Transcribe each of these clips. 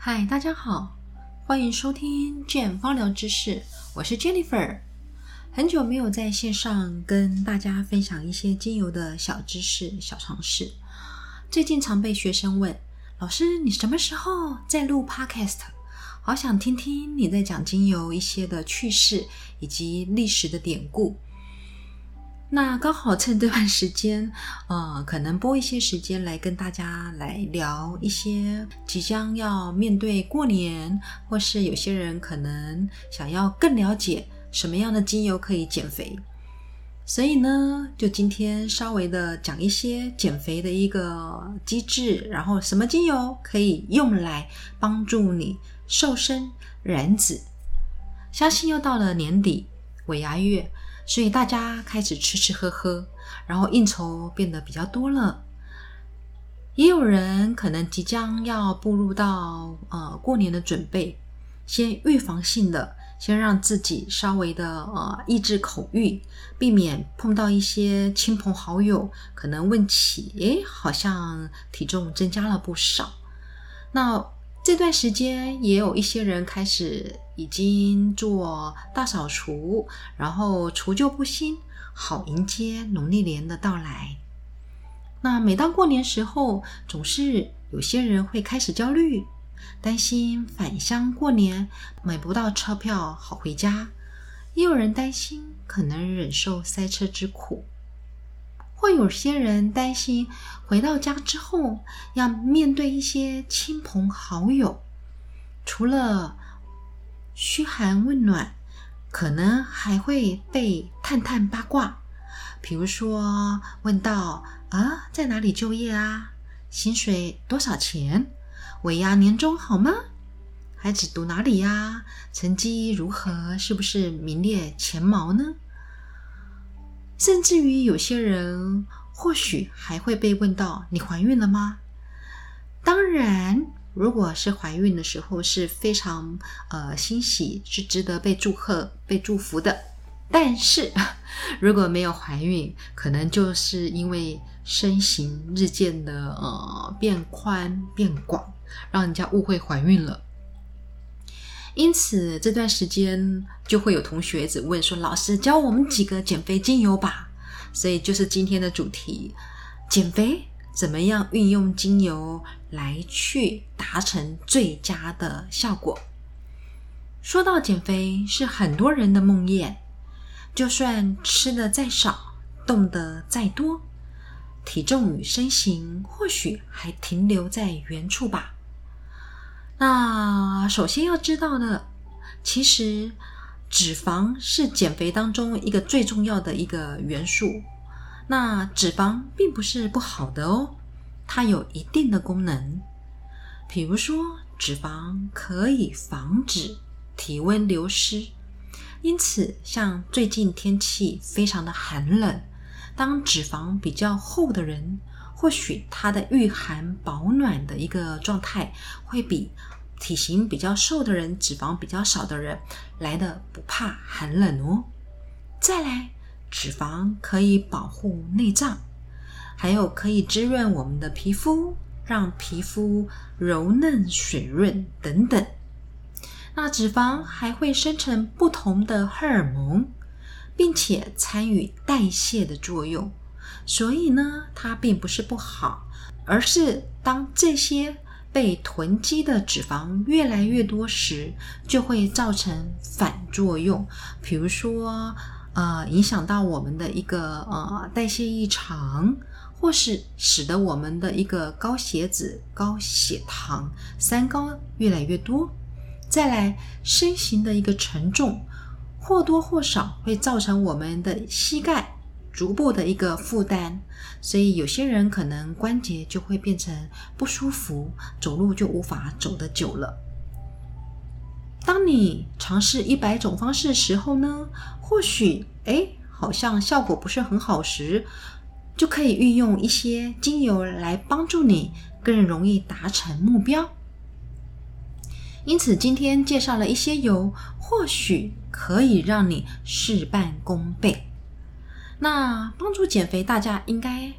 嗨，大家好，欢迎收听 Jane 芳疗知识，我是 Jennifer。很久没有在线上跟大家分享一些精油的小知识、小常识。最近常被学生问老师：“你什么时候在录 Podcast？” 好想听听你在讲精油一些的趣事以及历史的典故。那刚好趁这段时间，呃，可能拨一些时间来跟大家来聊一些即将要面对过年，或是有些人可能想要更了解什么样的精油可以减肥。所以呢，就今天稍微的讲一些减肥的一个机制，然后什么精油可以用来帮助你瘦身燃脂。相信又到了年底尾牙月。所以大家开始吃吃喝喝，然后应酬变得比较多了。也有人可能即将要步入到呃过年的准备，先预防性的先让自己稍微的呃抑制口欲，避免碰到一些亲朋好友可能问起，诶，好像体重增加了不少。那这段时间也有一些人开始已经做大扫除，然后除旧布新，好迎接农历年的到来。那每当过年时候，总是有些人会开始焦虑，担心返乡过年买不到车票好回家，也有人担心可能忍受塞车之苦。会有些人担心回到家之后要面对一些亲朋好友，除了嘘寒问暖，可能还会被探探八卦，比如说问到啊在哪里就业啊，薪水多少钱，尾牙年终好吗？孩子读哪里呀？成绩如何？是不是名列前茅呢？甚至于有些人或许还会被问到：“你怀孕了吗？”当然，如果是怀孕的时候是非常呃欣喜，是值得被祝贺、被祝福的。但是 如果没有怀孕，可能就是因为身形日渐的呃变宽变广，让人家误会怀孕了。因此，这段时间就会有同学子问说：“老师，教我们几个减肥精油吧。”所以，就是今天的主题：减肥怎么样运用精油来去达成最佳的效果？说到减肥，是很多人的梦魇。就算吃的再少，动的再多，体重与身形或许还停留在原处吧。那首先要知道的，其实脂肪是减肥当中一个最重要的一个元素。那脂肪并不是不好的哦，它有一定的功能。比如说，脂肪可以防止体温流失，因此像最近天气非常的寒冷，当脂肪比较厚的人。或许它的御寒保暖的一个状态，会比体型比较瘦的人、脂肪比较少的人来的不怕寒冷哦。再来，脂肪可以保护内脏，还有可以滋润我们的皮肤，让皮肤柔嫩水润等等。那脂肪还会生成不同的荷尔蒙，并且参与代谢的作用。所以呢，它并不是不好，而是当这些被囤积的脂肪越来越多时，就会造成反作用。比如说，呃，影响到我们的一个呃代谢异常，或是使得我们的一个高血脂、高血糖、三高越来越多。再来，身形的一个沉重，或多或少会造成我们的膝盖。逐步的一个负担，所以有些人可能关节就会变成不舒服，走路就无法走得久了。当你尝试一百种方式时候呢，或许哎，好像效果不是很好时，就可以运用一些精油来帮助你更容易达成目标。因此，今天介绍了一些油，或许可以让你事半功倍。那帮助减肥，大家应该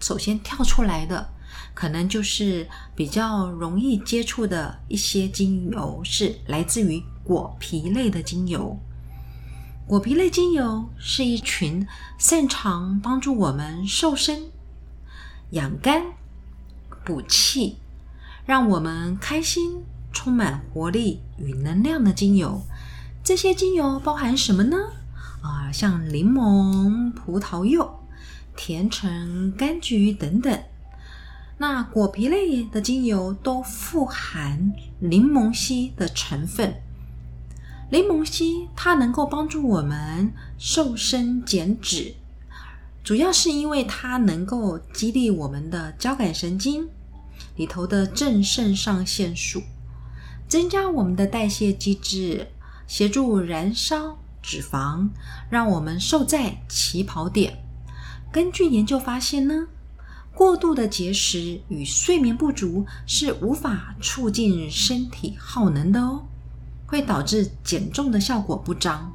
首先跳出来的可能就是比较容易接触的一些精油是来自于果皮类的精油。果皮类精油是一群擅长帮助我们瘦身、养肝、补气，让我们开心、充满活力与能量的精油。这些精油包含什么呢？啊，像柠檬、葡萄柚、甜橙、柑橘等等。那果皮类的精油都富含柠檬烯的成分。柠檬烯它能够帮助我们瘦身减脂，主要是因为它能够激励我们的交感神经里头的正肾上腺素，增加我们的代谢机制，协助燃烧脂肪，让我们瘦在起跑点。根据研究发现呢，过度的节食与睡眠不足是无法促进身体耗能的哦。会导致减重的效果不彰。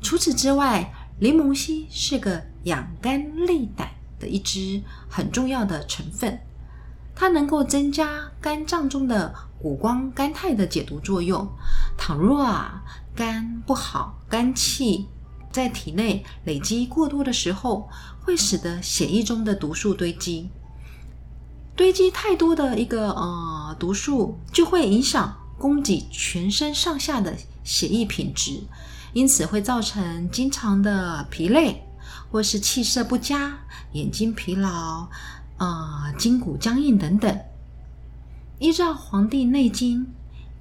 除此之外，柠檬烯是个养肝利胆的一支很重要的成分，它能够增加肝脏中的谷胱甘肽的解毒作用。倘若啊肝不好，肝气在体内累积过多的时候，会使得血液中的毒素堆积，堆积太多的一个呃毒素就会影响。供给全身上下的血液品质，因此会造成经常的疲累，或是气色不佳、眼睛疲劳、啊筋骨僵硬等等。依照《黄帝内经》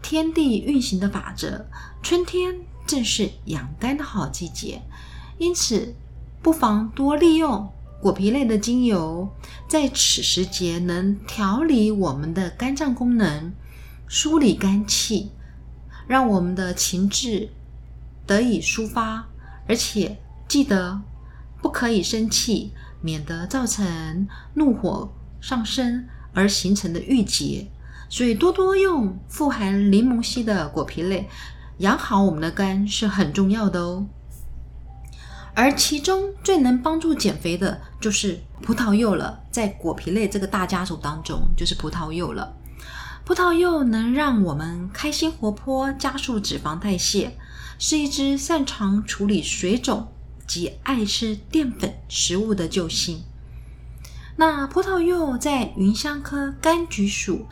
天地运行的法则，春天正是养肝的好季节，因此不妨多利用果皮类的精油，在此时节能调理我们的肝脏功能。梳理肝气，让我们的情志得以抒发，而且记得不可以生气，免得造成怒火上升而形成的郁结。所以，多多用富含柠檬烯的果皮类，养好我们的肝是很重要的哦。而其中最能帮助减肥的就是葡萄柚了，在果皮类这个大家族当中，就是葡萄柚了。葡萄柚能让我们开心活泼，加速脂肪代谢，是一支擅长处理水肿及爱吃淀粉食物的救星。那葡萄柚在芸香科柑橘属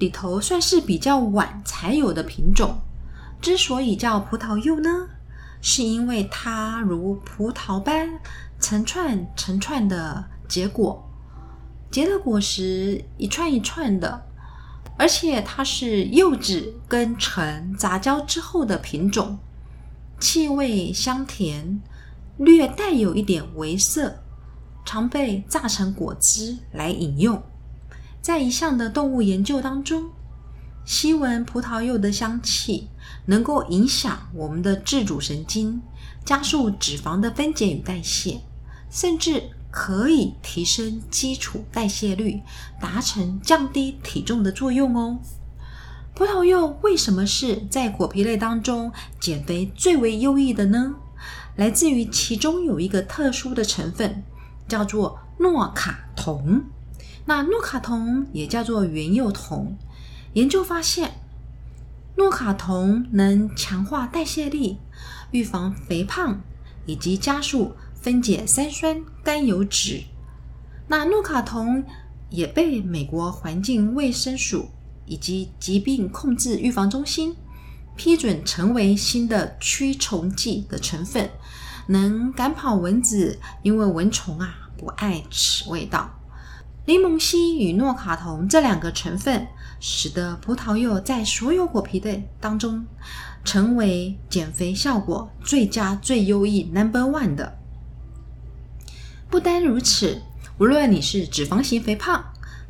里头算是比较晚才有的品种。之所以叫葡萄柚呢，是因为它如葡萄般成串成串的结果，结的果实一串一串的。而且它是柚子跟橙杂交之后的品种，气味香甜，略带有一点微涩，常被榨成果汁来饮用。在一项的动物研究当中，吸闻葡萄柚的香气，能够影响我们的自主神经，加速脂肪的分解与代谢，甚至。可以提升基础代谢率，达成降低体重的作用哦。葡萄柚为什么是在果皮类当中减肥最为优异的呢？来自于其中有一个特殊的成分，叫做诺卡酮。那诺卡酮也叫做原柚酮。研究发现，诺卡酮能强化代谢力，预防肥胖，以及加速。分解三酸甘油酯，那诺卡酮也被美国环境卫生署以及疾病控制预防中心批准成为新的驱虫剂的成分，能赶跑蚊子，因为蚊虫啊不爱此味道。柠檬烯与诺卡酮这两个成分，使得葡萄柚在所有果皮的当中成为减肥效果最佳、最优异 Number One 的。不单如此，无论你是脂肪型肥胖，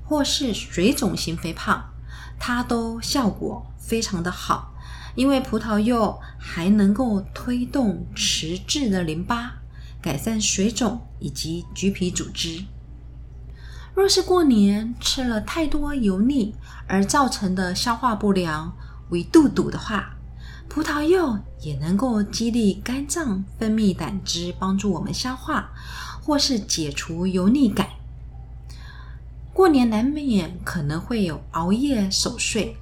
或是水肿型肥胖，它都效果非常的好。因为葡萄柚还能够推动迟滞的淋巴，改善水肿以及橘皮组织。若是过年吃了太多油腻而造成的消化不良、胃肚肚的话，葡萄柚也能够激励肝脏分泌胆汁，帮助我们消化。或是解除油腻感。过年难免可能会有熬夜守岁、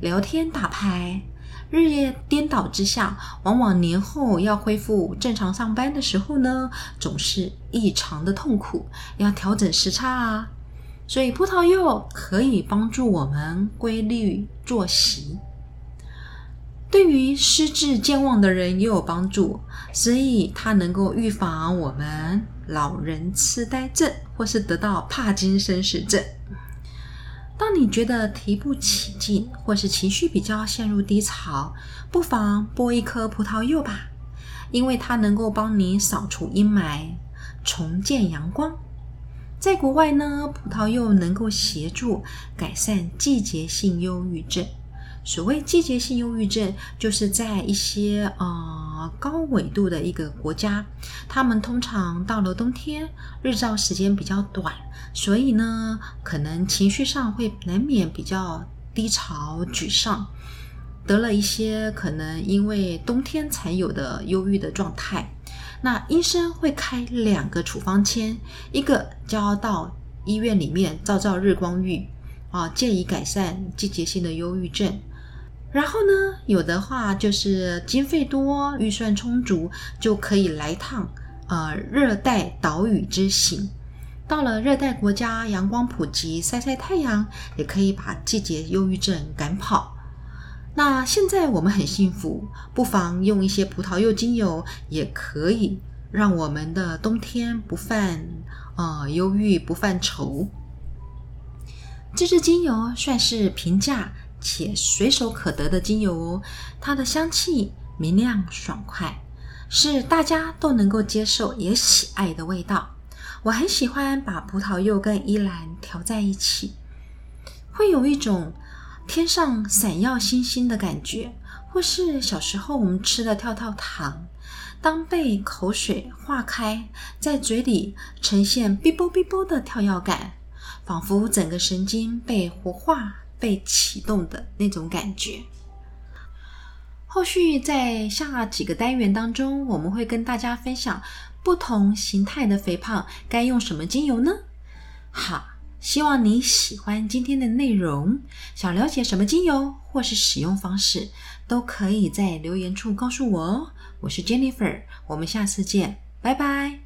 聊天打牌、日夜颠倒之下，往往年后要恢复正常上班的时候呢，总是异常的痛苦，要调整时差啊。所以葡萄柚可以帮助我们规律作息，对于失智健忘的人也有帮助，所以它能够预防我们老人痴呆症或是得到帕金森氏症。当你觉得提不起劲，或是情绪比较陷入低潮，不妨剥一颗葡萄柚吧，因为它能够帮你扫除阴霾，重见阳光。在国外呢，葡萄柚能够协助改善季节性忧郁症。所谓季节性忧郁症，就是在一些呃高纬度的一个国家，他们通常到了冬天，日照时间比较短，所以呢，可能情绪上会难免比较低潮、沮丧，得了一些可能因为冬天才有的忧郁的状态。那医生会开两个处方签，一个交到医院里面照照日光浴啊，借以改善季节性的忧郁症。然后呢，有的话就是经费多、预算充足，就可以来趟呃热带岛屿之行。到了热带国家，阳光普及，晒晒太阳，也可以把季节忧郁症赶跑。那现在我们很幸福，不妨用一些葡萄柚精油，也可以让我们的冬天不犯呃忧郁，不犯愁。这支精油算是平价且随手可得的精油哦，它的香气明亮爽快，是大家都能够接受也喜爱的味道。我很喜欢把葡萄柚跟依兰调在一起，会有一种。天上闪耀星星的感觉，或是小时候我们吃的跳跳糖，当被口水化开，在嘴里呈现哔啵哔啵的跳跃感，仿佛整个神经被活化、被启动的那种感觉。后续在下几个单元当中，我们会跟大家分享不同形态的肥胖该用什么精油呢？好。希望你喜欢今天的内容，想了解什么精油或是使用方式，都可以在留言处告诉我哦。我是 Jennifer，我们下次见，拜拜。